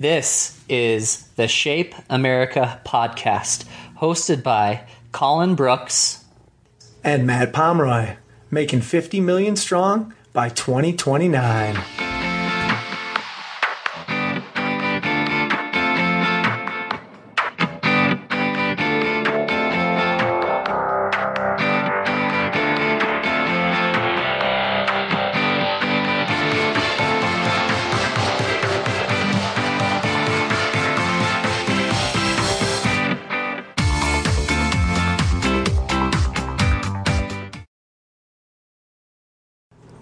This is the Shape America podcast, hosted by Colin Brooks and Matt Pomeroy, making 50 million strong by 2029.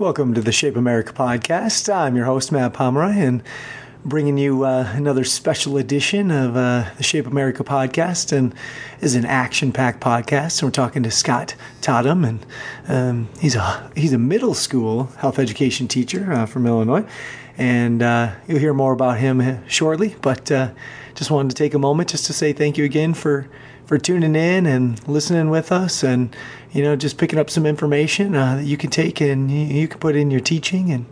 Welcome to the Shape America podcast. I'm your host, Matt Pomeroy, and bringing you uh, another special edition of uh, the Shape America podcast. And is an action-packed podcast. And we're talking to Scott Todnem, and um, he's a he's a middle school health education teacher uh, from Illinois. And uh, you'll hear more about him shortly. But uh, just wanted to take a moment just to say thank you again for for tuning in and listening with us and you know just picking up some information uh, that you can take and you, you, can put in your teaching and,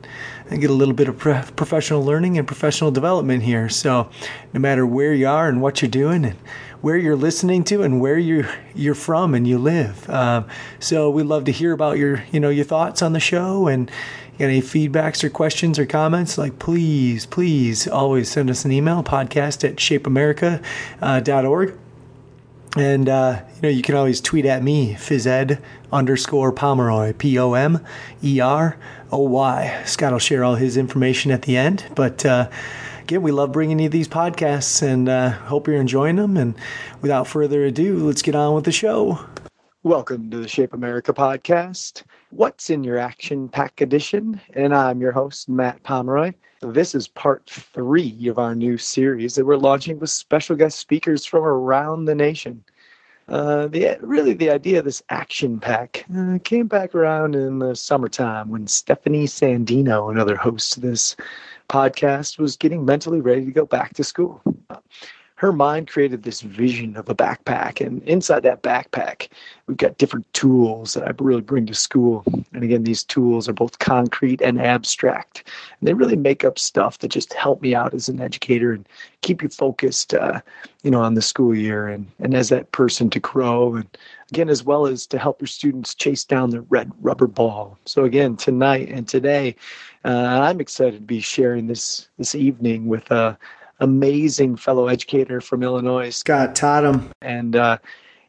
and get a little bit of professional learning and professional development here so no matter where you are and what you're doing and where you're listening to and where you you're from and you live um, so we'd love to hear about your you know your thoughts on the show and any feedbacks or questions or comments, like please, please always send us an email, podcast at shapeamerica.org. Uh, and, uh, you know, you can always tweet at me, physed underscore Pomeroy, P O M E R O Y. Scott will share all his information at the end. But uh, again, we love bringing you these podcasts and uh, hope you're enjoying them. And without further ado, let's get on with the show. Welcome to the Shape America podcast. What's in your action pack edition? And I'm your host, Matt Pomeroy. This is part three of our new series that we're launching with special guest speakers from around the nation. Uh, the really the idea of this action pack uh, came back around in the summertime when Stephanie Sandino, another host of this podcast, was getting mentally ready to go back to school her mind created this vision of a backpack. And inside that backpack, we've got different tools that I really bring to school. And again, these tools are both concrete and abstract. And they really make up stuff that just help me out as an educator and keep you focused, uh, you know, on the school year and, and as that person to grow. And again, as well as to help your students chase down the red rubber ball. So again, tonight and today, uh, I'm excited to be sharing this this evening with uh, amazing fellow educator from Illinois, Scott Todnem, and uh,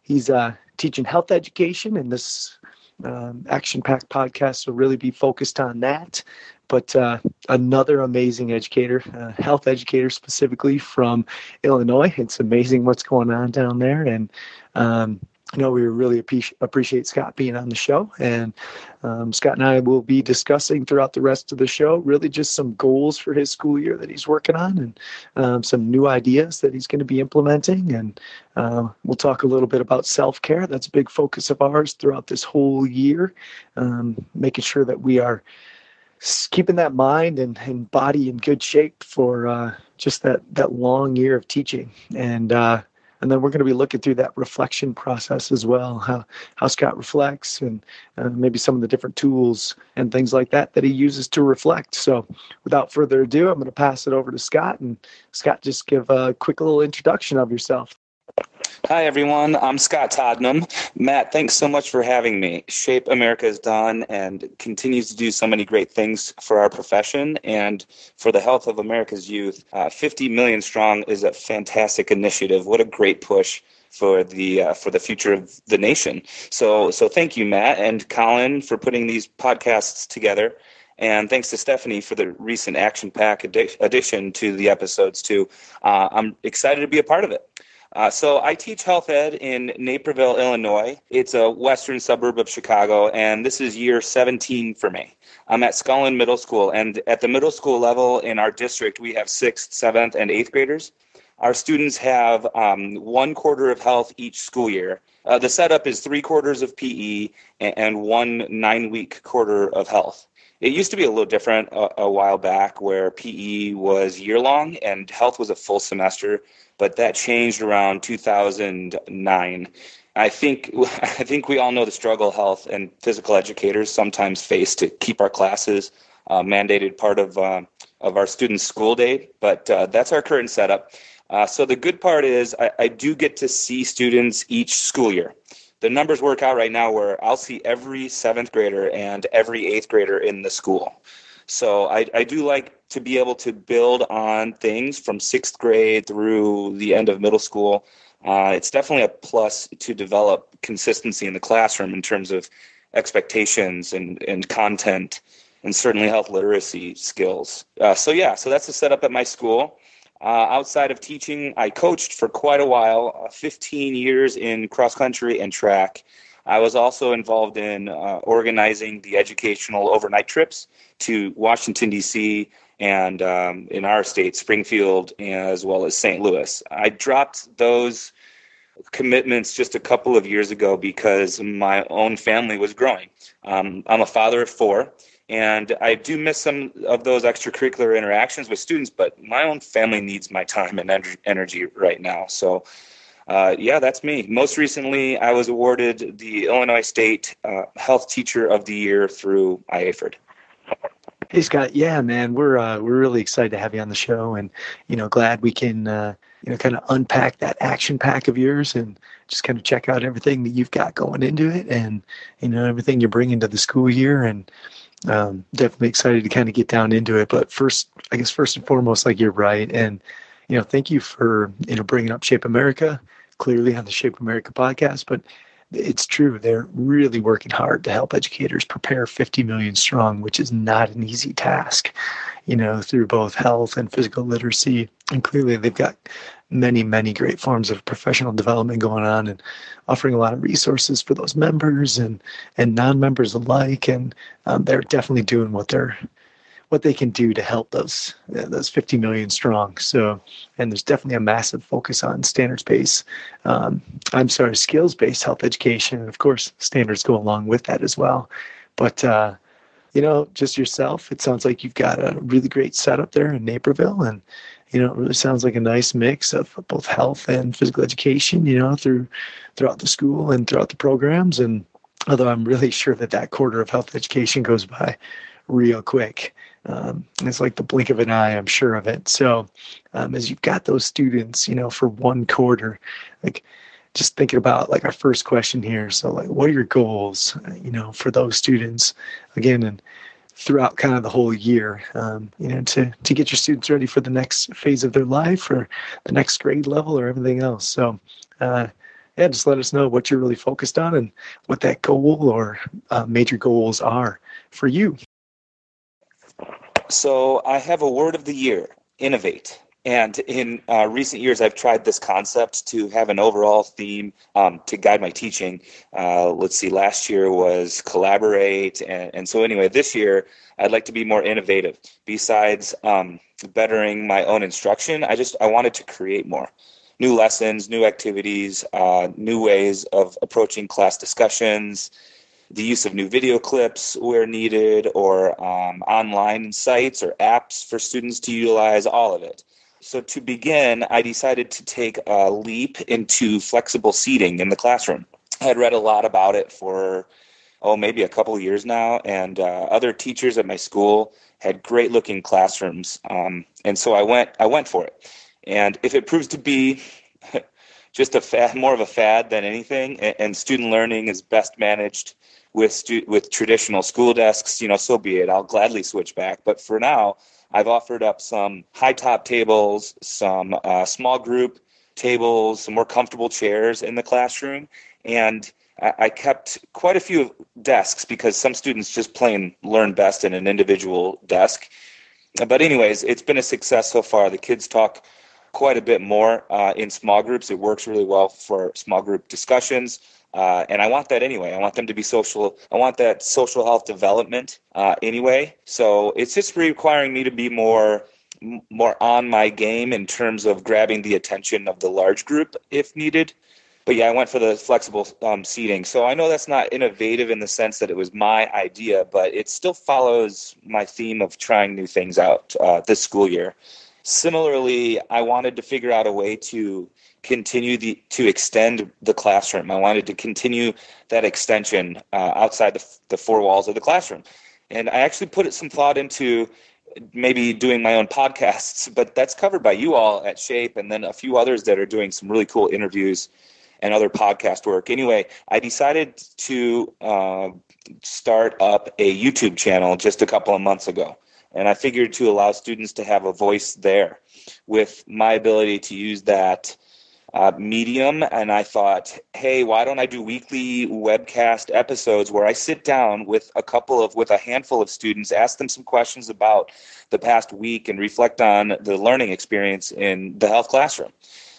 he's uh, teaching health education. And this um, action packed podcast will really be focused on that. But uh, another amazing educator, uh, health educator specifically from Illinois. It's amazing what's going on down there, and um, you know, we really appreciate Scott being on the show. And um, Scott and I will be discussing throughout the rest of the show really just some goals for his school year that he's working on and um, some new ideas that he's going to be implementing. And uh, we'll talk a little bit about self care. That's a big focus of ours throughout this whole year, um, making sure that we are keeping that mind and, and body in good shape for uh, just that, that long year of teaching. And, uh, and then we're going to be looking through that reflection process as well how how scott reflects and uh, maybe some of the different tools and things like that that he uses to reflect. So without further ado i'm going to pass it over to scott and scott just give a quick little introduction of yourself Hi, everyone. I'm Scott Todnem. Matt, thanks so much for having me. Shape America has done and continues to do so many great things for our profession and for the health of America's youth. Uh, 50 million strong is a fantastic initiative. What a great push for the uh, for the future of the nation. So so thank you, Matt and Colin, for putting these podcasts together. And thanks to Stephanie for the recent action pack addition to the episodes too. Uh, I'm excited to be a part of it. Uh, so I teach health ed in Naperville, Illinois. It's a western suburb of Chicago, and this is year 17 for me. I'm at Scullen Middle School, and at the middle school level in our district, we have sixth, seventh, and eighth graders. Our students have um, one quarter of health each school year. Uh, the setup is three quarters of PE and, and one nine week quarter of health. It used to be a little different a, a while back where PE was year long and health was a full semester but that changed around 2009. I think I think we all know the struggle health and physical educators sometimes face to keep our classes uh, mandated part of uh, of our students' school day, but uh, that's our current setup. Uh, so the good part is I, I, do get to see students each school year. The numbers work out right now where I'll see every seventh grader and every eighth grader in the school. So I, I do like to be able to build on things from sixth grade through the end of middle school. Uh, it's definitely a plus to develop consistency in the classroom in terms of expectations and, and content and certainly health literacy skills. Uh, so yeah, so that's the setup at my school. Uh, outside of teaching, I coached for quite a while, uh, 15 years in cross country and track. I was also involved in uh, organizing the educational overnight trips to Washington, D.C., and um, in our state, Springfield, as well as St. Louis. I dropped those commitments just a couple of years ago because my own family was growing. Um, I'm a father of four, and I do miss some of those extracurricular interactions with students, but my own family needs my time and energy right now. So, uh, yeah, that's me. Most recently, I was awarded the Illinois State uh, Health Teacher of the Year through IAHPERD. Hey Scott, yeah, man, we're uh, we're really excited to have you on the show, and you know, glad we can uh, you know kind of unpack that action pack of yours and just kind of check out everything that you've got going into it, and you know everything you're bringing to the school year, and um, definitely excited to kind of get down into it. But first, I guess first and foremost, like you're right, and you know, thank you for you know bringing up Shape America clearly on the Shape America podcast. But it's true they're really working hard to help educators prepare 50 million strong, which is not an easy task. You know, through both health and physical literacy, and clearly they've got many, many great forms of professional development going on and offering a lot of resources for those members and and non-members alike. And um, they're definitely doing what they're what they can do to help those uh, those 50 million strong. So, and there's definitely a massive focus on standards based. Um, I'm sorry, skills based health education, and of course, standards go along with that as well. But uh, you know, just yourself, it sounds like you've got a really great setup there in Naperville, and you know, it really sounds like a nice mix of both health and physical education. You know, through throughout the school and throughout the programs, and although I'm really sure that that quarter of health education goes by real quick. Um, it's like the blink of an eye, I'm sure of it. So, um, as you've got those students, you know, for one quarter, like just thinking about like our first question here. So, like, what are your goals, you know, for those students again, and throughout kind of the whole year, um, you know, to to get your students ready for the next phase of their life or the next grade level or everything else. So, uh, yeah, just let us know what you're really focused on and what that goal or uh, major goals are for you. So I have a word of the year innovate. And in uh, recent years, I've tried this concept to have an overall theme um, to guide my teaching. Uh, let's see, last year was collaborate. And, and, so, anyway, this year, I'd like to be more innovative. Besides um, bettering my own instruction, I just I wanted to create more new lessons, new activities, uh, new ways of approaching class discussions, the use of new video clips where needed, or um, online sites or apps for students to utilize, all of it. So, to begin, I decided to take a leap into flexible seating in the classroom. I had read a lot about it for, oh, maybe a couple years now, and uh, other teachers at my school had great looking classrooms. Um, and so I went, I went for it. And if it proves to be just a fad, more of a fad than anything, and, and student learning is best managed with stu- with traditional school desks, you know, so be it. I'll gladly switch back. But for now, I've offered up some high top tables, some uh, small group tables, some more comfortable chairs in the classroom, and I, kept quite a few desks because some students just plain learn best in an individual desk. But anyways, it's been a success so far. The kids talk quite a bit more uh, in small groups. It works really well for small group discussions. Uh, and I want that anyway. I want them to be social. I want that social health development uh, anyway. So it's just requiring me to be more more on my game in terms of grabbing the attention of the large group if needed. But yeah, I went for the flexible um, seating. So I know that's not innovative in the sense that it was my idea, but it still follows my theme of trying new things out uh, this school year. Similarly, I wanted to figure out a way to continue the to extend the classroom. I wanted to continue that extension uh, outside the, the four walls of the classroom, and I actually put some thought into maybe doing my own podcasts, but that's covered by you all at Shape and then a few others that are doing some really cool interviews and other podcast work. Anyway, I decided to uh, start up a YouTube channel just a couple of months ago. And I figured to allow students to have a voice there with my ability to use that uh, medium. And I thought, hey, why don't I do weekly webcast episodes where I sit down with a couple of, with a handful of students, ask them some questions about the past week and reflect on the learning experience in the health classroom.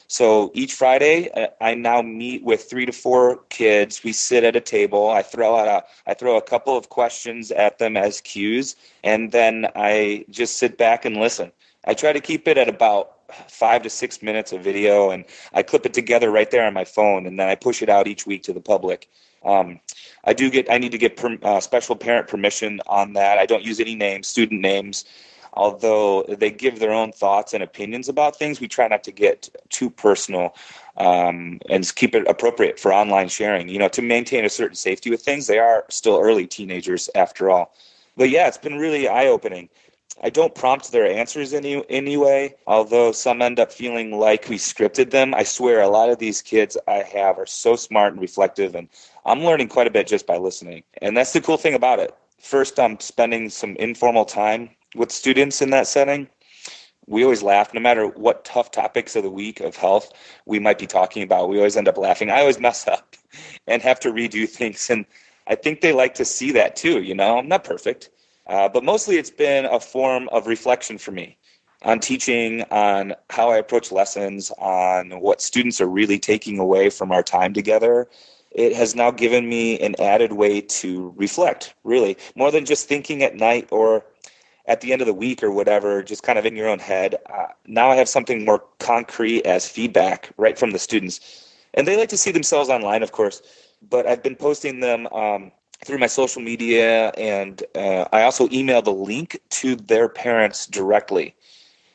So each Friday, uh, I now meet with three to four kids. We sit at a table. I throw out a, I throw a couple of questions at them as cues, and then I just sit back and listen. I try to keep it at about five to six minutes of video, and I clip it together right there on my phone, and then I push it out each week to the public. Um, I do get, I need to get per, uh, special parent permission on that. I don't use any names, student names although they give their own thoughts and opinions about things, we try not to get too personal um, and keep it appropriate for online sharing. You know, to maintain a certain safety with things. They are still early teenagers after all. But yeah, it's been really eye opening. I don't prompt their answers any anyway, although some end up feeling like we scripted them. I swear a lot of these kids I have are so smart and reflective and I'm learning quite a bit just by listening. And that's the cool thing about it. First, I'm spending some informal time with students in that setting we always laugh no matter what tough topics of the week of health we might be talking about we always end up laughing i always mess up and have to redo things and i think they like to see that too you know i'm not perfect uh, but mostly it's been a form of reflection for me on teaching on how i approach lessons on what students are really taking away from our time together it has now given me an added way to reflect really more than just thinking at night or at the end of the week or whatever, just kind of in your own head. Uh, now I have something more concrete as feedback right from the students. And they like to see themselves online, of course, but I've been posting them um, through my social media, and uh, I also email the link to their parents directly.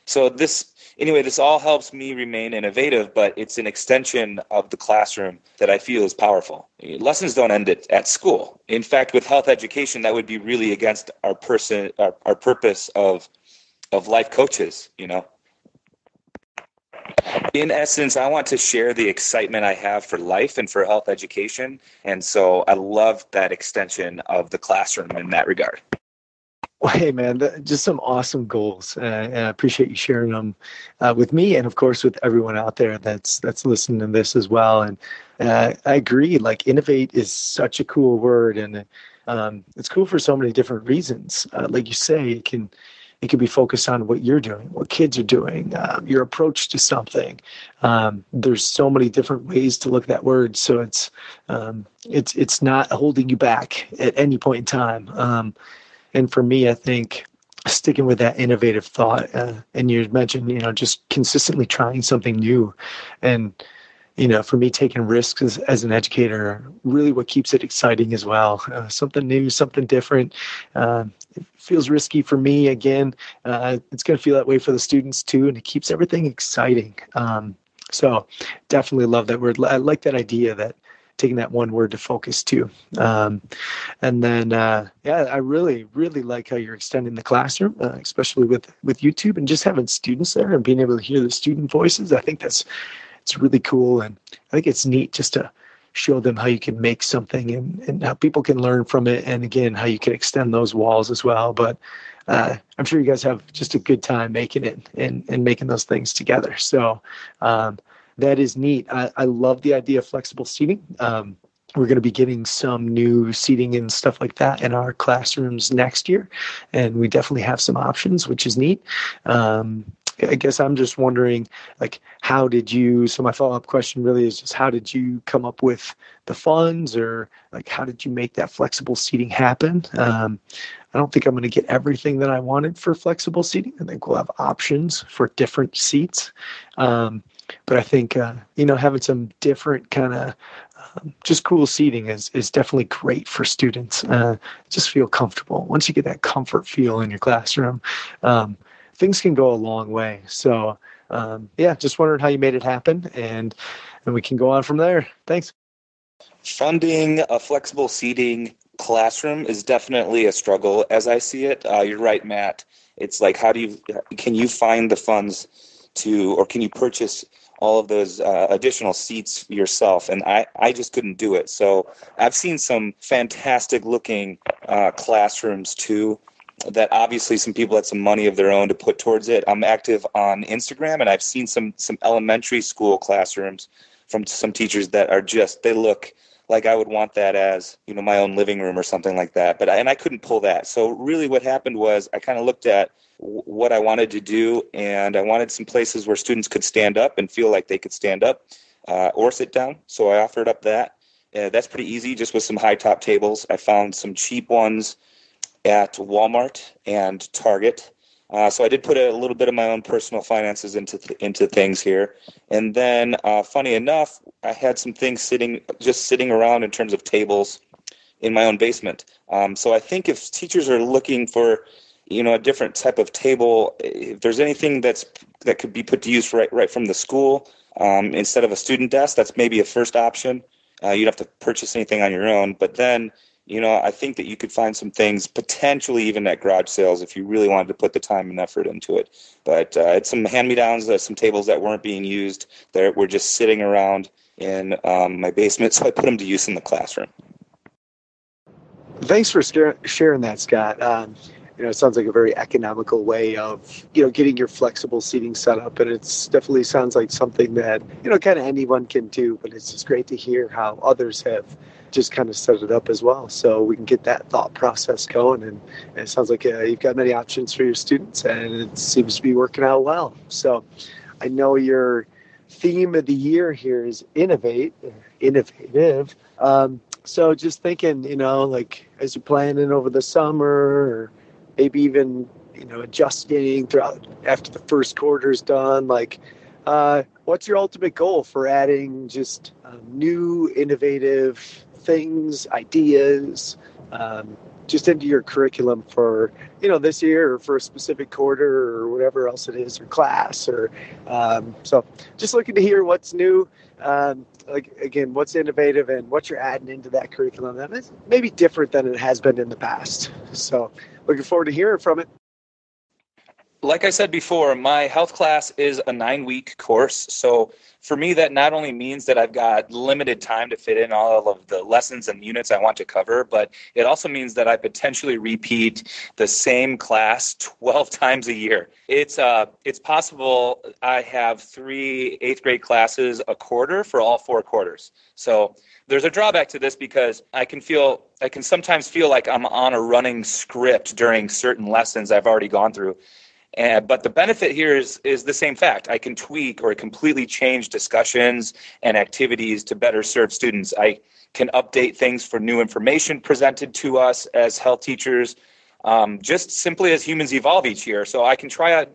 So this anyway, this all helps me remain innovative, but it's an extension of the classroom that I feel is powerful. Lessons don't end at, at school. In fact, with health education, that would be really against our person, our, our purpose of, of life coaches, you know? In essence, I want to share the excitement I have for life and for health education. And so I love that extension of the classroom in that regard. Well, hey, man, just some awesome goals, uh, and I appreciate you sharing them uh, with me, and of course with everyone out there that's that's listening to this as well. And uh, I agree, like innovate is such a cool word, and um, it's cool for so many different reasons. Uh, like you say, it can it could be focused on what you're doing, what kids are doing, um, your approach to something. Um, there's so many different ways to look at that word, so it's um, it's it's not holding you back at any point in time. Um, and for me, I think sticking with that innovative thought, uh, and you mentioned, you know, just consistently trying something new, and you know, for me, taking risks as, as an educator, really what keeps it exciting as well. Uh, something new, something different. Uh, it feels risky for me. Again, uh, it's going to feel that way for the students too, and it keeps everything exciting. Um, so, definitely love that word. I like that idea that taking that one word to focus too. Um, and then, uh, yeah, I really, really like how you're extending the classroom, uh, especially with with YouTube and just having students there and being able to hear the student voices. I think that's it's really cool, and I think it's neat just to show them how you can make something and, and how people can learn from it and again how you can extend those walls as well but uh, i'm sure you guys have just a good time making it and, and making those things together so um, that is neat. I, I love the idea of flexible seating. Um, we're going to be getting some new seating and stuff like that in our classrooms next year, and we definitely have some options, which is neat. Um, I guess I'm just wondering, like, how did you? So my follow up question really is just, how did you come up with the funds, or like, how did you make that flexible seating happen? Um, I don't think I'm going to get everything that I wanted for flexible seating. I think we'll have options for different seats. Um, but I think uh, you know having some different kind of um, just cool seating is is definitely great for students. Uh, just feel comfortable. Once you get that comfort feel in your classroom, um, things can go a long way. So um, yeah, just wondering how you made it happen, and and we can go on from there. Thanks. Funding a flexible seating classroom is definitely a struggle as I see it. Uh, you're right, Matt it's like how do you can you find the funds to or can you purchase all of those uh, additional seats yourself and I, I just couldn't do it so i've seen some fantastic looking uh, classrooms too that obviously some people had some money of their own to put towards it i'm active on instagram and i've seen some some elementary school classrooms from some teachers that are just they look like I would want that as you know my own living room or something like that. But I, and I couldn't pull that. So really, what happened was I kind of looked at w- what I wanted to do, and I wanted some places where students could stand up and feel like they could stand up uh, or sit down. So I offered up that. Uh, that's pretty easy, just with some high top tables. I found some cheap ones at Walmart and Target. Uh, so I did put a little bit of my own personal finances into th- into things here, and then uh, funny enough, I had some things sitting just sitting around in terms of tables in my own basement. Um, so I think if teachers are looking for you know a different type of table, if there's anything that's that could be put to use right right from the school um, instead of a student desk, that's maybe a first option. Uh, you'd have to purchase anything on your own, but then you know, I think that you could find some things potentially even at garage sales if you really wanted to put the time and effort into it. But uh, it's some hand me downs, uh, some tables that weren't being used that were just sitting around in um, my basement, so I put them to use in the classroom. Thanks for sharing that, Scott. Um, you know, it sounds like a very economical way of, you know, getting your flexible seating set up. And it's definitely sounds like something that, you know, kind of anyone can do. But it's just great to hear how others have just kind of set it up as well. So we can get that thought process going. And, and it sounds like uh, you've got many options for your students and it seems to be working out well. So I know your theme of the year here is innovate, innovative. Um, so just thinking, you know, like as you're planning over the summer or maybe even, you know, adjusting throughout after the first quarter is done, like uh, what's your ultimate goal for adding just um, new, innovative things, ideas, um, just into your curriculum for you know this year or for a specific quarter or whatever else it is or class or um, so just looking to hear what's new um, like again what's innovative and what you're adding into that curriculum that is maybe different than it has been in the past. So looking forward to hearing from it like I said before, my health class is a nine week course. So for me, that not only means that I've got limited time to fit in all of the lessons and units I want to cover, but it also means that I potentially repeat the same class 12 times a year. It's, uh, it's possible I have three eighth grade classes a quarter for all four quarters. So there's a drawback to this because I can feel I can sometimes feel like I'm on a running script during certain lessons I've already gone through. And, but the benefit here is is the same fact. I can tweak or completely change discussions and activities to better serve students. I can update things for new information presented to us as health teachers, um, just simply as humans evolve each year. So I can try out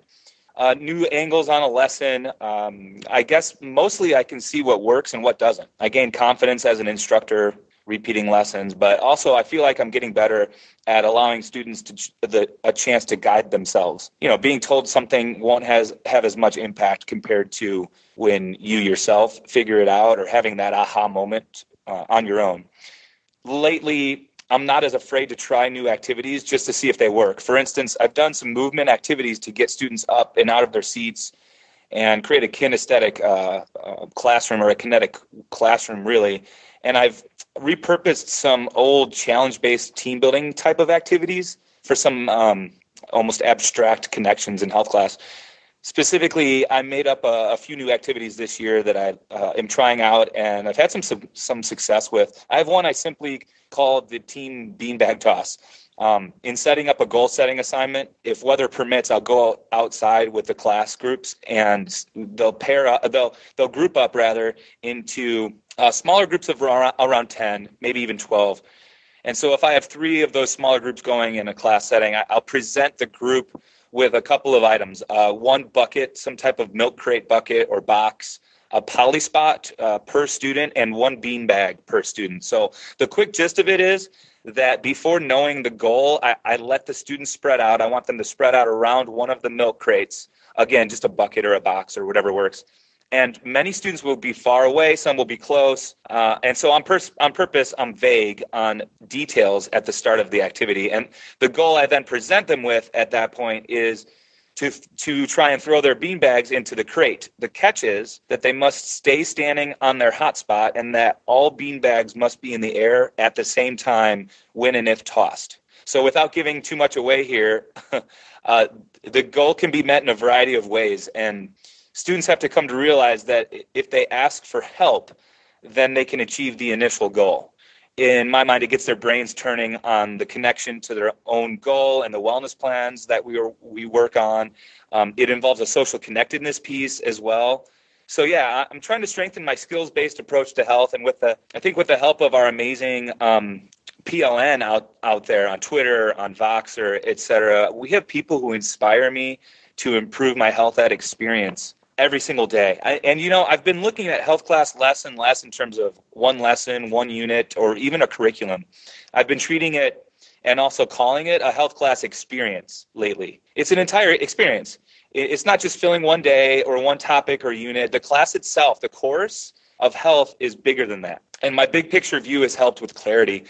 uh, new angles on a lesson. Um, I guess mostly I can see what works and what doesn't. I gain confidence as an instructor repeating lessons, but also I feel like I'm getting better at allowing students to the, a chance to guide themselves. You know, being told something won't has have as much impact compared to when you yourself figure it out or having that aha moment uh, on your own. Lately, I'm not as afraid to try new activities just to see if they work. For instance, I've done some movement activities to get students up and out of their seats and create a kinesthetic uh, uh, classroom or a kinetic classroom, really. And I've repurposed some old challenge based team building type of activities for some um, almost abstract connections in health class. Specifically, I made up a, a few new activities this year that I uh, am trying out, and I've had some, some some success with. I have one I simply called the team beanbag toss. Um, in setting up a goal setting assignment, if weather permits, I'll go outside with the class groups and they'll pair up, they'll they'll group up rather into uh, smaller groups of around, around 10, maybe even 12. And so if I have three of those smaller groups going in a class setting, I, will present the group with a couple of items: uh, one bucket, some type of milk crate bucket or box, a polyspot uh, per student, and one bean bag per student. So the quick gist of it is that before knowing the goal, I, I, let the students spread out. I want them to spread out around one of the milk crates. Again, just a bucket or a box or whatever works. and many students will be far away, some will be close. Uh, and so, on, pers- on purpose, I'm vague on details at the start of the activity. And the goal I then present them with at that point is to, to try and throw their beanbags into the crate. The catch is that they must stay standing on their hotspot and that all beanbags must be in the air at the same time when and if tossed. So, without giving too much away here, uh, the goal can be met in a variety of ways. And students have to come to realize that if they ask for help, then they can achieve the initial goal. In my mind, it gets their brains turning on the connection to their own goal and the wellness plans that we are, we work on. Um, it involves a social connectedness piece as well. So yeah, I'm trying to strengthen my skills-based approach to health, and with the I think with the help of our amazing um, PLN out out there on Twitter, on Voxer, et cetera, we have people who inspire me to improve my health ed experience every single day. I, and you know, I've been looking at health class less and less in terms of one lesson, one unit, or even a curriculum. I've been treating it and also calling it a health class experience lately. It's an entire experience. It's not just filling one day or one topic or unit. The class itself, the course of health, is bigger than that. And my big picture view has helped with clarity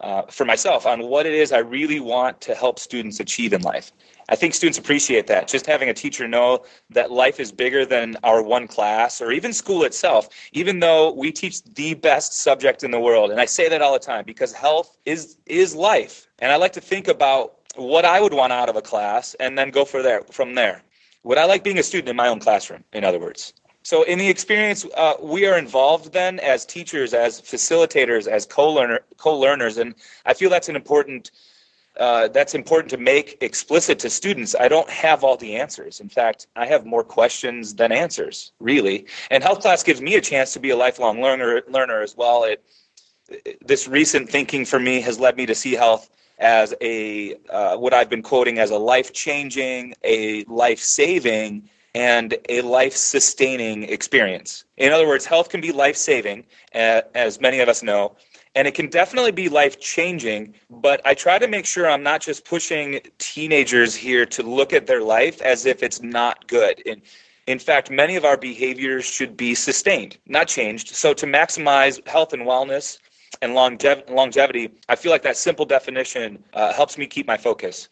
uh, for myself on what it is I really want to help students achieve in life. I think students appreciate that. Just having a teacher know that life is bigger than our one class or even school itself, even though we teach the best subject in the world. And I say that all the time because health is is life. And I like to think about what I would want out of a class and then go for there from there. Would I like being a student in my own classroom, in other words? So, in the experience, uh, we are involved then as teachers, as facilitators, as co-learner, co-learners, and I feel that's an important uh, that's important to make explicit to students. I don't have all the answers. In fact, I have more questions than answers, really. And health class gives me a chance to be a lifelong learner learner as well. It, this recent thinking for me has led me to see health as a uh, what I've been quoting as a life changing, a life saving, and a life sustaining experience. In other words, health can be life saving, as many of us know, and it can definitely be life changing. But I try to make sure I'm not just pushing teenagers here to look at their life as if it's not good. And in fact, many of our behaviors should be sustained, not changed. So to maximize health and wellness, and longevity, I feel like that simple definition uh, helps me keep my focus.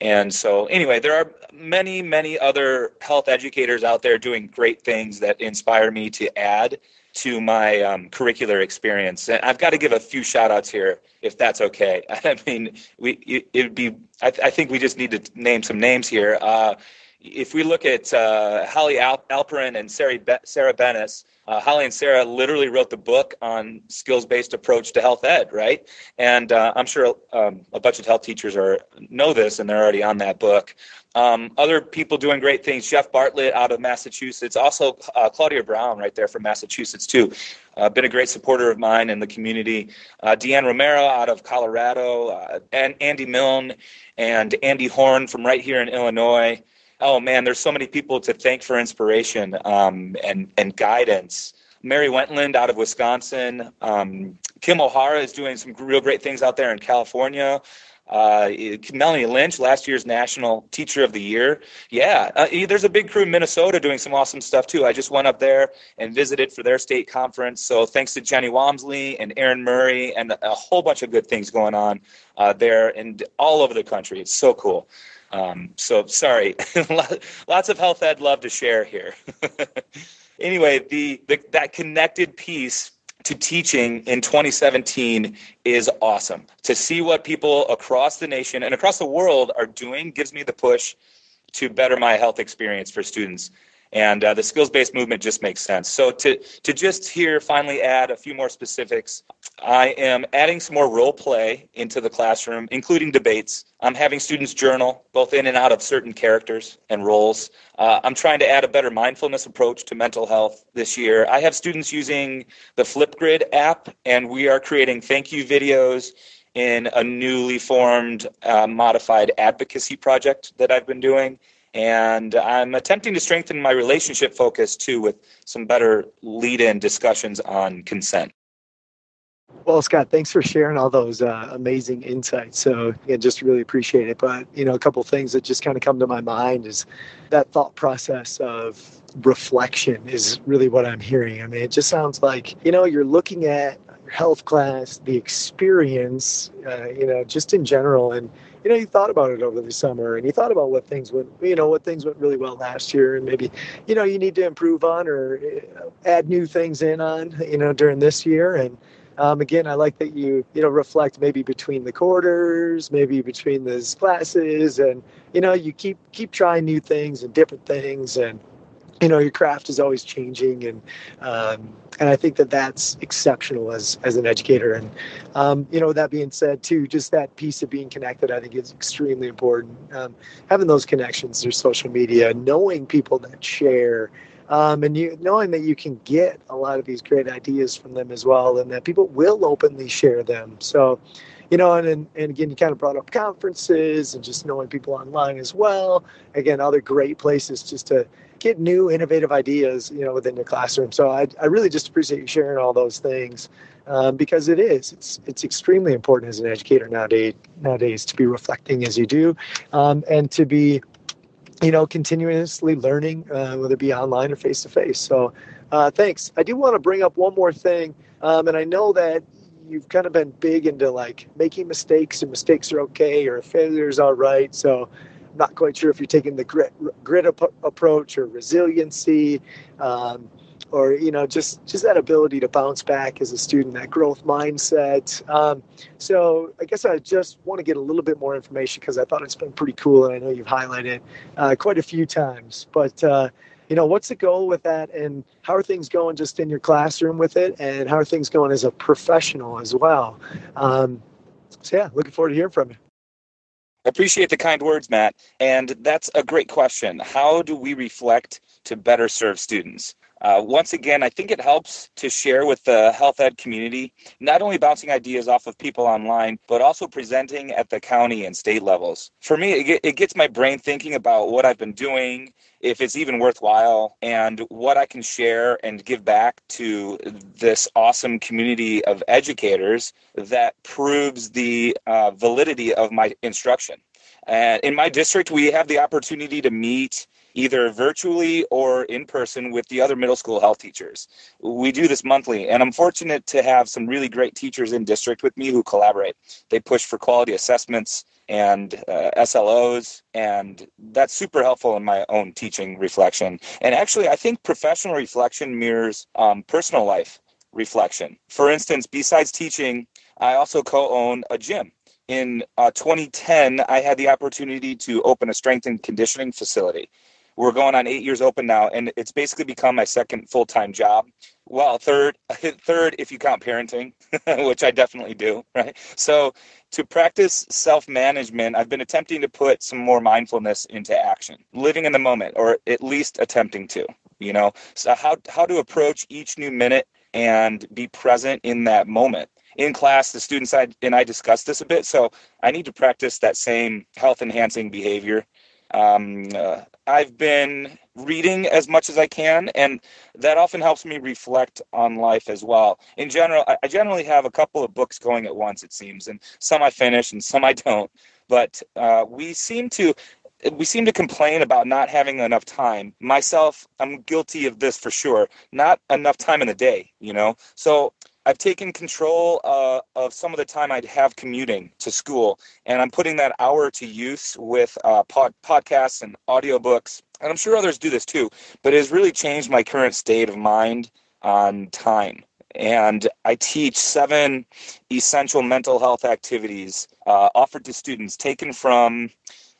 And so, anyway, there are many, many other health educators out there doing great things that inspire me to add to my um, curricular experience. And I've got to give a few shout outs here, if that's okay. I mean, we it would be, I, I think we just need to name some names here. Uh, if we look at uh, Holly Al- Alperin and Sarah, Be- Sarah Benes, uh, Holly and Sarah literally wrote the book on skills-based approach to health ed, right? And uh, I'm sure um, a bunch of health teachers are know this, and they're already on that book. Um, other people doing great things. Jeff Bartlett out of Massachusetts, also uh, Claudia Brown right there from Massachusetts too. Uh, been a great supporter of mine in the community. Uh, Deanne Romero out of Colorado, uh, and Andy Milne and Andy Horn from right here in Illinois oh man, there's so many people to thank for inspiration um, and and guidance. Mary Wentland out of Wisconsin. Um, Kim O'Hara is doing some real great things out there in California. Uh, Melanie Lynch, last year's National Teacher of the Year. Yeah, uh, there's a big crew in Minnesota doing some awesome stuff too. I just went up there and visited for their state conference. So thanks to Jenny Walmsley and Aaron Murray and a whole bunch of good things going on uh, there and all over the country. It's so cool. Um, so sorry, lots of health ed love to share here. anyway, the, the that connected piece to teaching in 2017 is awesome. To see what people across the nation and across the world are doing gives me the push to better my health experience for students and uh, the skills-based movement just makes sense. So to to just here finally add a few more specifics, I am adding some more role play into the classroom, including debates. I'm having students journal both in and out of certain characters and roles. Uh, I'm trying to add a better mindfulness approach to mental health this year. I have students using the Flipgrid app, and we are creating thank you videos in a newly formed uh, modified advocacy project that I've been doing. And I'm attempting to strengthen my relationship focus too with some better lead in discussions on consent. Well, Scott, thanks for sharing all those uh, amazing insights. So, yeah, just really appreciate it. But, you know, a couple things that just kind of come to my mind is that thought process of reflection is really what I'm hearing. I mean, it just sounds like, you know, you're looking at your health class, the experience, uh, you know, just in general. And, you know, you thought about it over the summer and you thought about what things went, you know, what things went really well last year and maybe, you know, you need to improve on or uh, add new things in on, you know, during this year. And, um, again, I like that you you know reflect maybe between the quarters, maybe between those classes, and you know you keep keep trying new things and different things, and you know your craft is always changing, and um, and I think that that's exceptional as as an educator. And um, you know that being said, too, just that piece of being connected, I think is extremely important. Um, having those connections through social media, knowing people that share um, and you knowing that you can get a lot of these great ideas from them as well, and that people will openly share them. So, you know, and and, and again, you kind of brought up conferences and just knowing people online as well. Again, other great places just to get new, innovative ideas, you know, within your classroom. So I I really just appreciate you sharing all those things. Um, because it is it's it's extremely important as an educator nowadays nowadays to be reflecting as you do um, and to be you know, continuously learning, uh, whether it be online or face to face. So, uh, thanks. I do want to bring up one more thing, um, and I know that you've kind of been big into like making mistakes and mistakes are okay or failures are right. So, I'm not quite sure if you're taking the grit grit ap- approach or resiliency. Um, or you know just just that ability to bounce back as a student that growth mindset. Um, so i guess i just want to get a little bit more information because i thought it's been pretty cool and i know you've highlighted uh, quite a few times. But uh, you know what's the goal with that and how are things going just in your classroom with it and how are things going as a professional as well? Um, so yeah looking forward to hearing from you. Appreciate the kind words matt. And that's a great question. How do we reflect to better serve students uh, once again, I think it helps to share with the health ed community, not only bouncing ideas off of people online, but also presenting at the county and state levels. For me, it, it gets my brain thinking about what I've been doing, if it's even worthwhile, and what I can share and give back to this awesome community of educators that proves the uh, validity of my instruction. And in my district, we have the opportunity to meet either virtually or in person with the other middle school health teachers. We do this monthly, and I'm fortunate to have some really great teachers in district with me who collaborate. They push for quality assessments and uh, SLOs, and that's super helpful in my own teaching reflection. And actually, I think professional reflection mirrors um, personal life reflection. For instance, besides teaching, I also co own a gym in uh, 2010, I had the opportunity to open a strength and conditioning facility. We're going on eight years open now, and it's basically become my second full time job. Well, third, third if you count parenting, which I definitely do, right? So, to practice self management, I've been attempting to put some more mindfulness into action, living in the moment, or at least attempting to. You know, so how how to approach each new minute and be present in that moment in class the students and i discussed this a bit so i need to practice that same health enhancing behavior um, uh, I've been reading as much as I can, and that often helps me reflect on life as well. In general, I generally have a couple of books going at once, it seems, and some I finish and some I don't. But uh, we seem to we seem to complain about not having enough time. Myself, I'm guilty of this for sure. Not enough time in the day, you know. So I've taken control uh, of some of the time I'd have commuting to school, and I'm putting that hour to use with uh, pod- podcasts and audiobooks. And I'm sure others do this too, but it has really changed my current state of mind on time. And I teach seven essential mental health activities uh, offered to students, taken from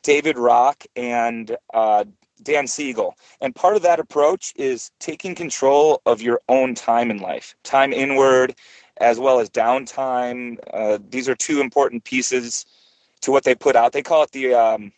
David Rock and uh, Dan Siegel. And part of that approach is taking control of your own time in life, time inward, as well as downtime. Uh, these are two important pieces to what they put out. They call it the um,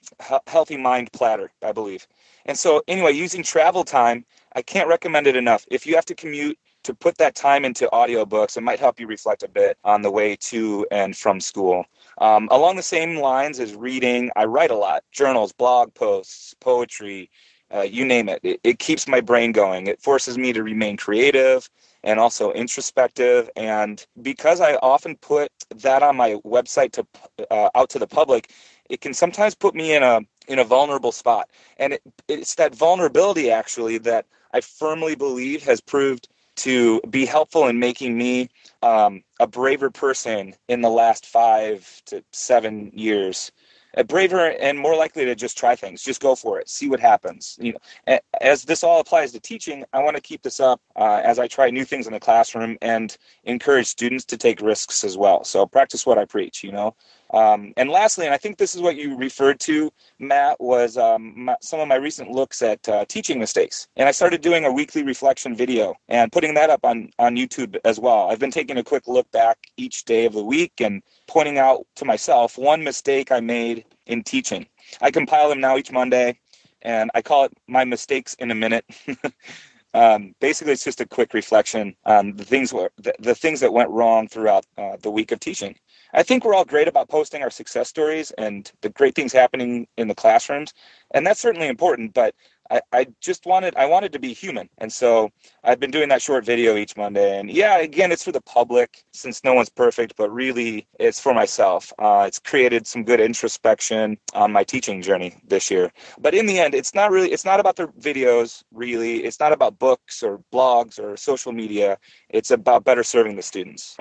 healthy mind platter, I believe. And so, anyway, using travel time, I can't recommend it enough. If you have to commute, to put that time into audiobooks, it might help you reflect a bit on the way to and from school. Um, along the same lines as reading, I write a lot journals, blog posts, poetry, uh, you name it. it. It keeps my brain going. It forces me to remain creative and also introspective. And because I often put that on my website to uh, out to the public, it can sometimes put me in a in a vulnerable spot. And it, it's that vulnerability actually that I firmly believe has proved to be helpful in making me um, a braver person in the last five to seven years. A braver and more likely to just try things just go for it see what happens you know. As this all applies to teaching i want to keep this up uh, as i try new things in the classroom and encourage students to take risks as well. So practice what i preach you know um, and lastly, and I think this is what you referred to, Matt, was um, my, some of my recent looks at uh, teaching mistakes. And I started doing a weekly reflection video and putting that up on, on YouTube as well. I've been taking a quick look back each day of the week and pointing out to myself one mistake I made in teaching. I compile them now each Monday, and I call it my mistakes in a minute. um, basically, it's just a quick reflection on the things the, the things that went wrong throughout uh, the week of teaching. I think we're all great about posting our success stories and the great things happening in the classrooms, and that's certainly important. But I, I just wanted I wanted to be human, and so I've been doing that short video each Monday. And yeah, again, it's for the public since no one's perfect, but really it's for myself. Uh, it's created some good introspection on my teaching journey this year. But in the end, it's not really it's not about the videos. Really, it's not about books or blogs or social media. It's about better serving the students.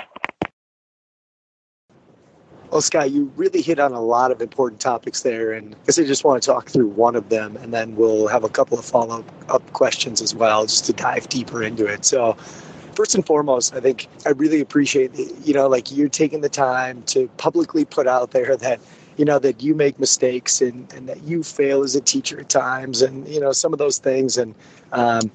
Well, Scott, you really hit on a lot of important topics there, and I guess I just want to talk through one of them, and then we'll have a couple of follow up questions as well, just to dive deeper into it. So, first and foremost, I think I really appreciate, you know, like you're taking the time to publicly put out there that, you know, that you make mistakes and, and that you fail as a teacher at times, and you know, some of those things, and um,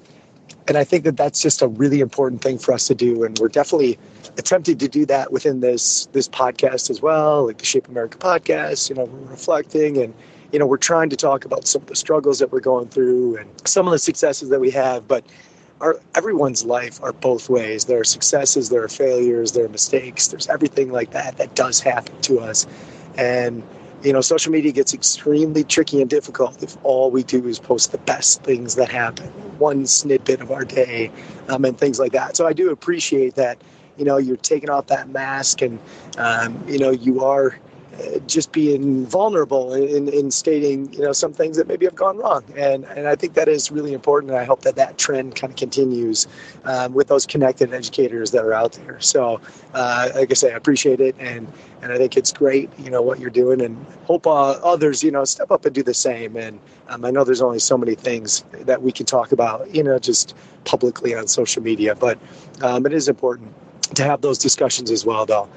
and I think that that's just a really important thing for us to do, and we're definitely attempting to do that within this this podcast as well, like the Shape America podcast. You know, we're reflecting and you know we're trying to talk about some of the struggles that we're going through and some of the successes that we have, but. Our, everyone's life are both ways. There are successes, there are failures, there are mistakes. There's everything like that that does happen to us, and you know, social media gets extremely tricky and difficult if all we do is post the best things that happen, one snippet of our day, um, and things like that. So I do appreciate that you know you're taking off that mask and um, you know you are just being vulnerable in, in stating you know some things that maybe have gone wrong. And and I think that is really important and I hope that that trend kind of continues um, with those connected educators that are out there. So uh, like I say I appreciate it and and I think it's great you know what you're doing and hope uh, others you know step up and do the same. And um, I know there's only so many things that we can talk about you know just publicly on social media but um, it is important to have those discussions as well, though.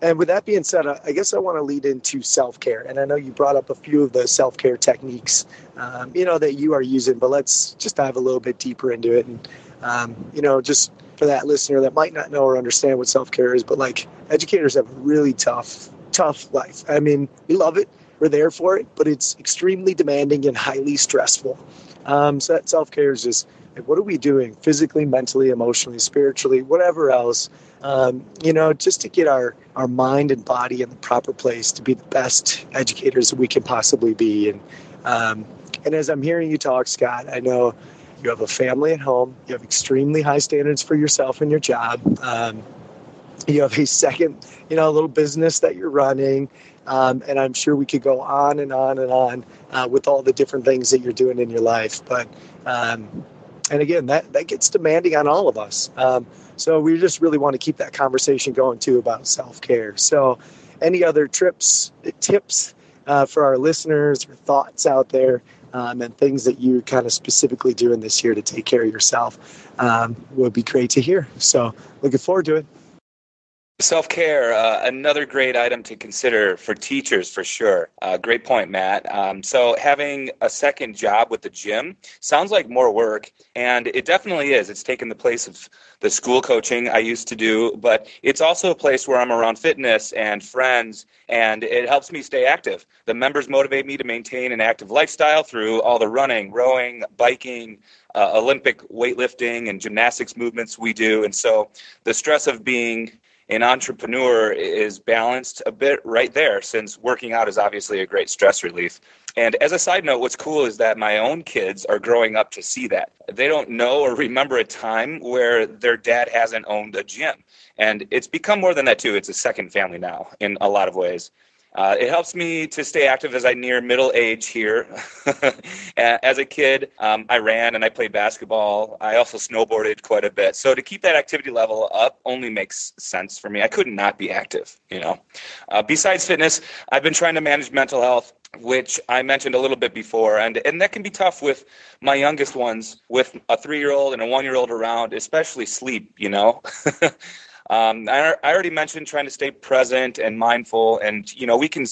And with that being said, I guess I want to lead into self care. And I know you brought up a few of the self care techniques, um, you know, that you are using, but let's just dive a little bit deeper into it. And, um, you know, just for that listener that might not know or understand what self care is, but like educators have a really tough, tough life. I mean, we love it, we're there for it, but it's extremely demanding and highly stressful. Um, so that self care is just like, what are we doing physically, mentally, emotionally, spiritually, whatever else, um, you know, just to get our, our mind and body in the proper place to be the best educators we can possibly be. And, um, and as I'm hearing you talk, Scott, I know you have a family at home, you have extremely high standards for yourself and your job. Um, you have a second, you know, little business that you're running. Um, and I'm sure we could go on and on and on uh, with all the different things that you're doing in your life. But um, and again, that that gets demanding on all of us. So we just really want to keep that conversation going too about self care. So, any other trips, tips uh, for our listeners or thoughts out there, um, and things that you kind of specifically doing this year to take care of yourself um, would be great to hear. So, looking forward to it. Self care, uh, another great item to consider for teachers for sure. Uh, great point, Matt. Um, so, having a second job with the gym sounds like more work, and it definitely is. It's taken the place of the school coaching I used to do, but it's also a place where I'm around fitness and friends, and it helps me stay active. The members motivate me to maintain an active lifestyle through all the running, rowing, biking, uh, Olympic weightlifting, and gymnastics movements we do. And so, the stress of being an entrepreneur is balanced a bit right there since working out is obviously a great stress relief. And as a side note, what's cool is that my own kids are growing up to see that. They don't know or remember a time where their dad hasn't owned a gym. And it's become more than that, too. It's a second family now in a lot of ways. Uh, it helps me to stay active as I near middle age here. as a kid, um, I ran and I played basketball. I also snowboarded quite a bit. So to keep that activity level up only makes sense for me. I could not be active, you know. Uh, besides fitness, I've been trying to manage mental health which I mentioned a little bit before, and and that can be tough with my youngest ones, with a three year old and a one year old around, especially sleep. You know, Um, I, I, already mentioned trying to stay present and mindful, and you know we can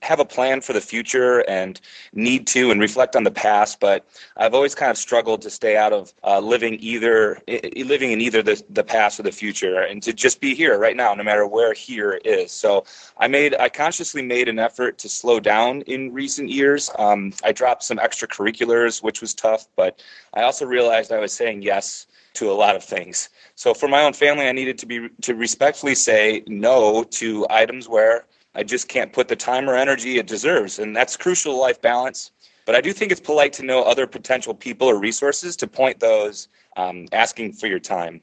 have a plan for the future and need to and reflect on the past. But I've always kind of struggled to stay out of uh, living either living in either the, the past or the future, and to just be here right now, no matter where here is. So I made I consciously made an effort to slow down in recent years. Um, I dropped some extracurriculars, which was tough, but I also realized I was saying yes to a lot of things. So for my own family, I needed to be to respectfully say no to items where I just can't put the time or energy it deserves, and that's crucial life balance. But I do think it's polite to know other potential people or resources to point those um, asking for your time.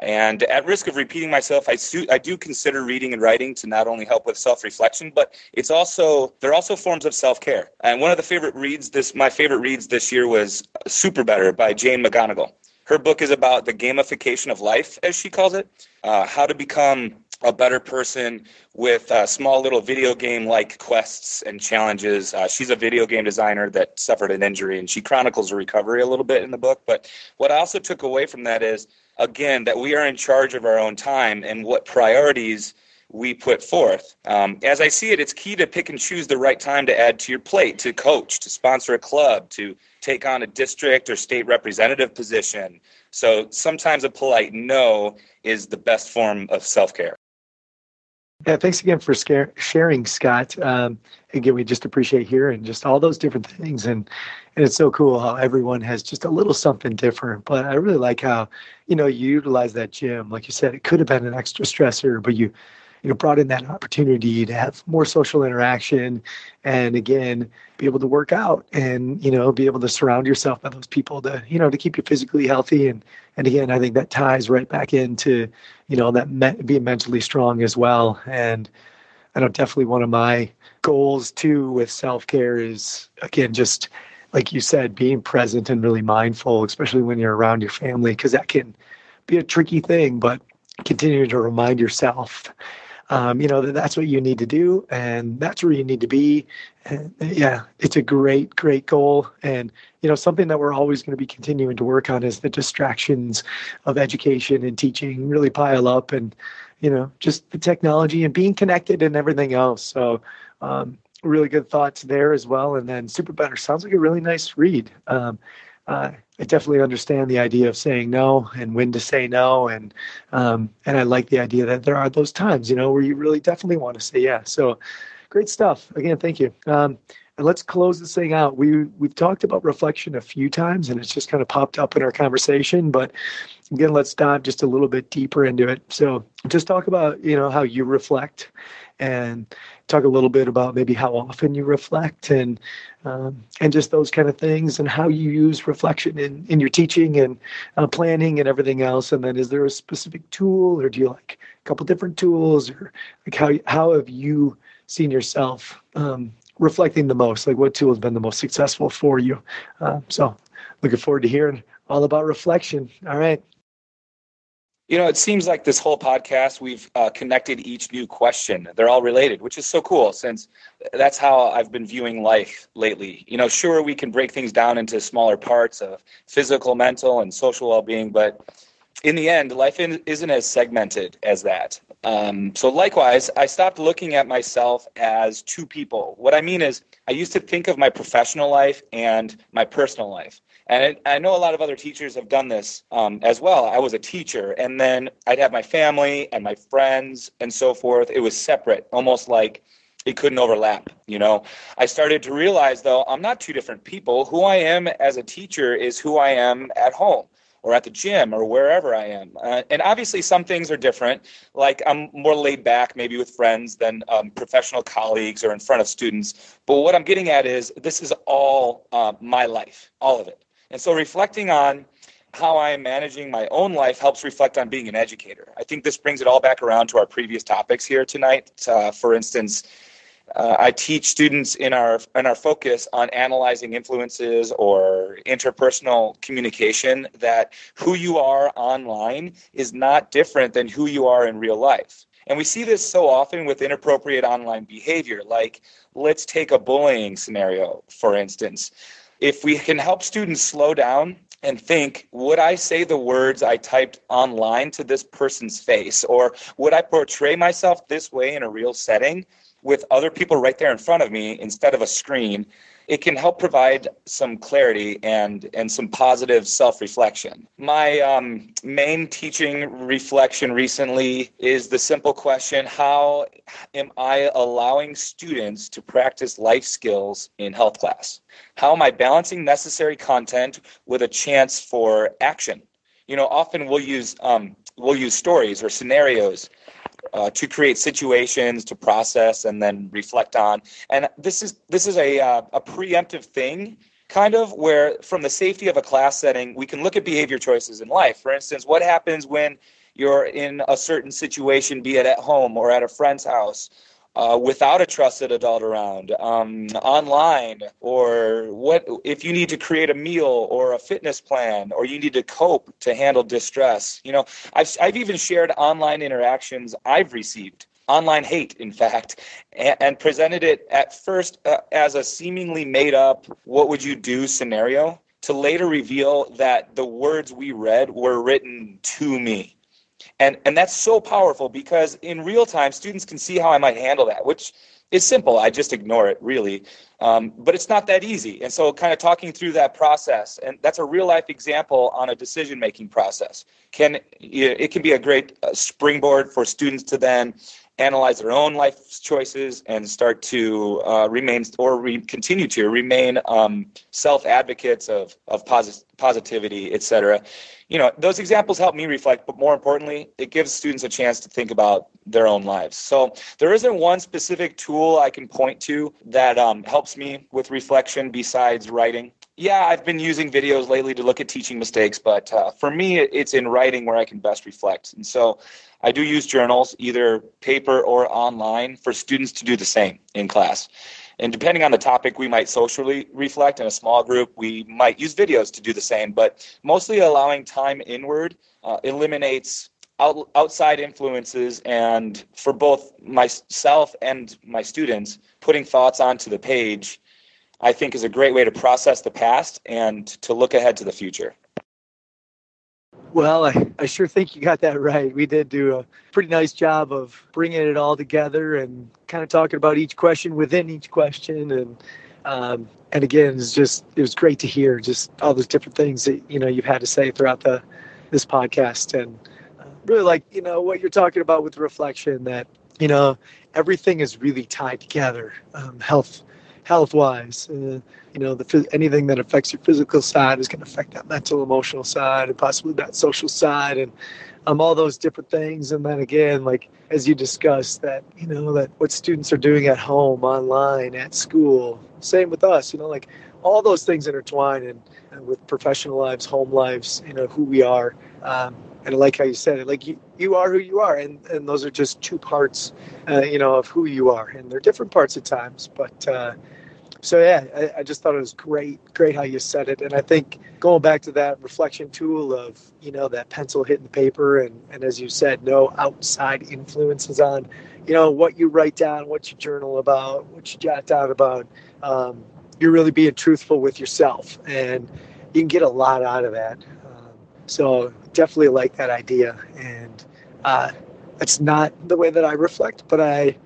And at risk of repeating myself, I, su- I do consider reading and writing to not only help with self-reflection, but it's also they're also forms of self-care. And one of the favorite reads this my favorite reads this year was Super Better by Jane McGonigal. Her book is about the gamification of life, as she calls it, uh, how to become a better person with uh, small little video game like quests and challenges. Uh, she's a video game designer that suffered an injury and she chronicles her recovery a little bit in the book. But what I also took away from that is, again, that we are in charge of our own time and what priorities we put forth. Um, as I see it, it's key to pick and choose the right time to add to your plate, to coach, to sponsor a club, to take on a district or state representative position. So sometimes a polite no is the best form of self care. Yeah, thanks again for scare, sharing, Scott. Um, again, we just appreciate hearing just all those different things, and and it's so cool how everyone has just a little something different. But I really like how, you know, you utilize that gym. Like you said, it could have been an extra stressor, but you you know brought in that opportunity to have more social interaction and again be able to work out and you know be able to surround yourself by those people to you know to keep you physically healthy. And and again i think that ties right back into you know that me- being mentally strong as well. And i know definitely one of my goals too with self-care is again just like you said being present and really mindful especially when you're around your family because that can be a tricky thing but continuing to remind yourself um, you know that's what you need to do and that's where you need to be. And, yeah it's a great great goal. And you know something that we're always going to be continuing to work on is the distractions of education and teaching really pile up and you know just the technology and being connected and everything else. So um, really good thoughts there as well. And then super better sounds like a really nice read. Um, uh, I definitely understand the idea of saying no and when to say no, and um, and I like the idea that there are those times, you know, where you really definitely want to say yes. So, great stuff. Again, thank you. Um, and let's close this thing out. We we've talked about reflection a few times, and it's just kind of popped up in our conversation. But again, let's dive just a little bit deeper into it. So, just talk about you know how you reflect, and talk a little bit about maybe how often you reflect and um, and just those kind of things and how you use reflection in, in your teaching and uh, planning and everything else. And then is there a specific tool or do you like a couple different tools or like how how have you seen yourself um, reflecting the most? Like what tool has been the most successful for you? Uh, so looking forward to hearing all about reflection. All right you know, it seems like this whole podcast, we've uh, connected each new question. They're all related, which is so cool since that's how I've been viewing life lately. You know, sure, we can break things down into smaller parts of physical, mental, and social well being, but in the end, life isn't as segmented as that. Um, so, likewise, I stopped looking at myself as two people. What I mean is, I used to think of my professional life and my personal life. And I know a lot of other teachers have done this um, as well. I was a teacher, and then I'd have my family and my friends and so forth. It was separate, almost like it couldn't overlap. You know, I started to realize though I'm not two different people. Who I am as a teacher is who I am at home. or at the gym or wherever I am. Uh, and obviously, some things are different. Like I'm more laid back, maybe with friends than um, professional colleagues or in front of students. But what I'm getting at is this is all uh, my life, all of it. And so reflecting on how I am managing my own life helps reflect on being an educator. I think this brings it all back around to our previous topics here tonight. Uh, for instance, uh, I teach students in our in our focus on analyzing influences or interpersonal communication that who you are online is not different than who you are in real life. And we see this so often with inappropriate online behavior. Like, let's take a bullying scenario, for instance. If we can help students slow down and think, would I say the words I typed online to this person's face? Or would I portray myself this way in a real setting? with other people right there in front of me instead of a screen, it can help provide some clarity and and some positive self-reflection. My um, main teaching reflection recently is the simple question: How am I allowing students to practice life skills in health class? How am I balancing necessary content with a chance for action? You know, often we'll use um, we'll use stories or scenarios uh, to create situations to process and then reflect on. And this is this is a uh, a preemptive thing, kind of where from the safety of a class setting, we can look at behavior choices in life. For instance, what happens when you're in a certain situation, be it at home or at a friend's house, uh, without a trusted adult around, um, online, or what if you need to create a meal or a fitness plan, or you need to cope to handle distress. You know, I've I've even shared online interactions I've received online hate, in fact, and, and presented it at first uh, as a seemingly made up "what would you do" scenario, to later reveal that the words we read were written to me and and that's so powerful because in real time students can see how i might handle that which is simple. I just ignore it really. Um, but it's not that easy. And so kind of talking through that process and that's a real life example on a decision making process. Can it can be a great uh, springboard for students to then analyze their own life choices and start to uh, remain or re- continue to remain um, self advocates of of posit- positivity, et cetera. You know, those examples help me reflect, but more importantly, it gives students a chance to think about their own lives. So there isn't one specific tool I can point to that um, helps me with reflection besides writing. Yeah, I've been using videos lately to look at teaching mistakes, but uh, for me, it's in writing where I can best reflect. And so I do use journals, either paper or online, for students to do the same in class. And depending on the topic, we might socially reflect. In a small group, we might use videos to do the same. But mostly allowing time inward uh, eliminates out, outside influences and for both myself and my students, putting thoughts onto the page, I think is a great way to process the past and to look ahead to the future. Well, I, I sure think you got that right. We did do a pretty nice job of bringing it all together and kind of talking about each question within each question. And um, and again, it's just it was great to hear just all those different things that you know you've had to say throughout the this podcast. And uh, really like you know what you're talking about with reflection that you know everything is really tied together. Um, health health wise. Uh, you know, the anything that affects your physical side is going to affect that mental, emotional side, and possibly that social side, and um, all those different things. And then again, like as you discussed, that you know that what students are doing at home, online, at school. Same with us. You know, like all those things intertwine, and, and with professional lives, home lives. You know, who we are. Um, and I like how you said it. Like you, you are who you are, and and those are just two parts, uh, you know, of who you are, and they're different parts at times, but. Uh, so yeah, I, I, just thought it was great, great how you said it. And I think going back to that reflection tool of, you know, that pencil hitting the paper and, and as you said, no outside influences on, you know, what you write down, what you journal about, what you jot down about. Um, you're really being truthful with yourself and you can get a lot out of that. Um, so definitely like that idea. And uh, it's not the way that I reflect, but I,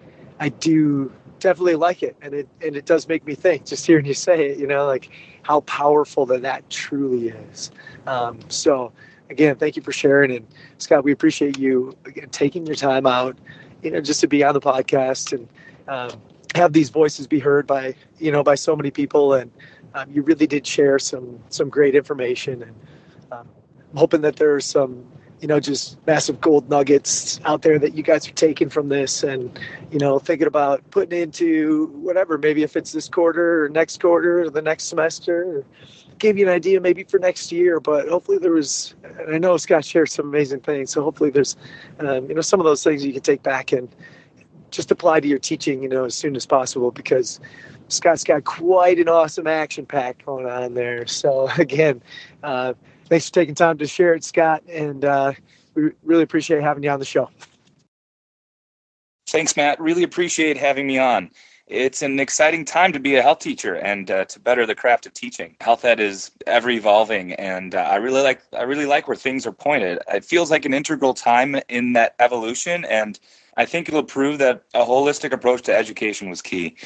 I do definitely like it, and it and it does make me think. Just hearing you say it, you know, like how powerful that that truly is. Um, so again, thank you for sharing, and Scott, we appreciate you again taking your time out, you know, just to be on the podcast and um, have these voices be heard by you know by so many people, and um, you really did share some some great information and. Um, I'm hoping that there's some you know, just massive gold nuggets out there that you guys are taking from this and, you know, thinking about putting into whatever, maybe if it's this quarter or next quarter or the next semester, or give you an idea maybe for next year. But hopefully there was, and I know Scott shared some amazing things. So hopefully there's, um, you know, some of those things you can take back and just apply to your teaching, you know, as soon as possible because Scott's got quite an awesome action pack going on there. So again, uh, thanks for taking time to share it, Scott. And uh, we really appreciate having you on the show. Thanks, Matt. Really appreciate having me on. It's an exciting time to be a health teacher and uh, to better the craft of teaching. Health ed is ever evolving, and uh, I really like I really like where things are pointed. It feels like an integral time in that evolution, and I think it'll prove that a holistic approach to education was key.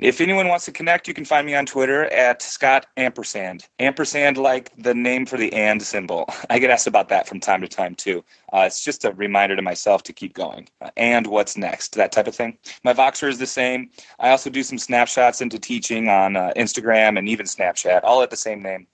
If anyone wants to connect, you can find me on Twitter at Scott Ampersand. Ampersand, like the name for the and symbol. I get asked about that from time to time too. Uh, it's just a reminder to myself to keep going. Uh, and what's next, that type of thing. My Voxer is the same. I also do some snapshots into teaching on uh, Instagram and even Snapchat, all at the same name.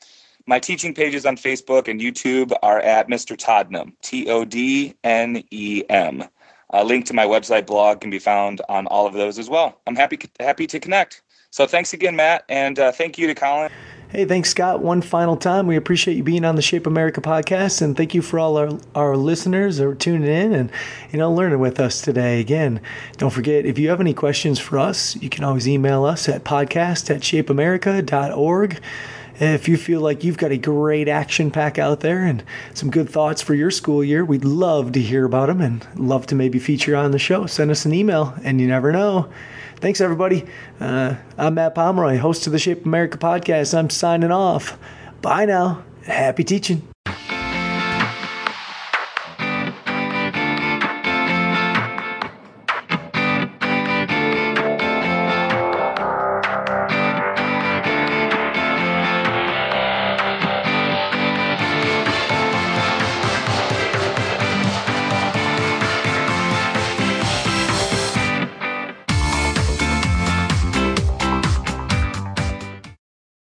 My teaching pages on Facebook and YouTube are at Mr. Todnem, T O D N E M. A link to my website blog can be found on all of those as well. I'm happy happy to connect. So thanks again, Matt, and uh, thank you to Colin. Hey, thanks, Scott. One final time, we appreciate you being on the Shape America podcast, and thank you for all our, our listeners that are tuning in and you know learning with us today. Again, don't forget if you have any questions for us, you can always email us at podcast at shapeamerica.org. If you feel like you've got a great action pack out there and some good thoughts for your school year, we'd love to hear about them and love to maybe feature on the show. Send us an email, and you never know. Thanks, everybody. Uh, I'm Matt Pomeroy, host of the Shape America podcast. I'm signing off. Bye now. Happy teaching.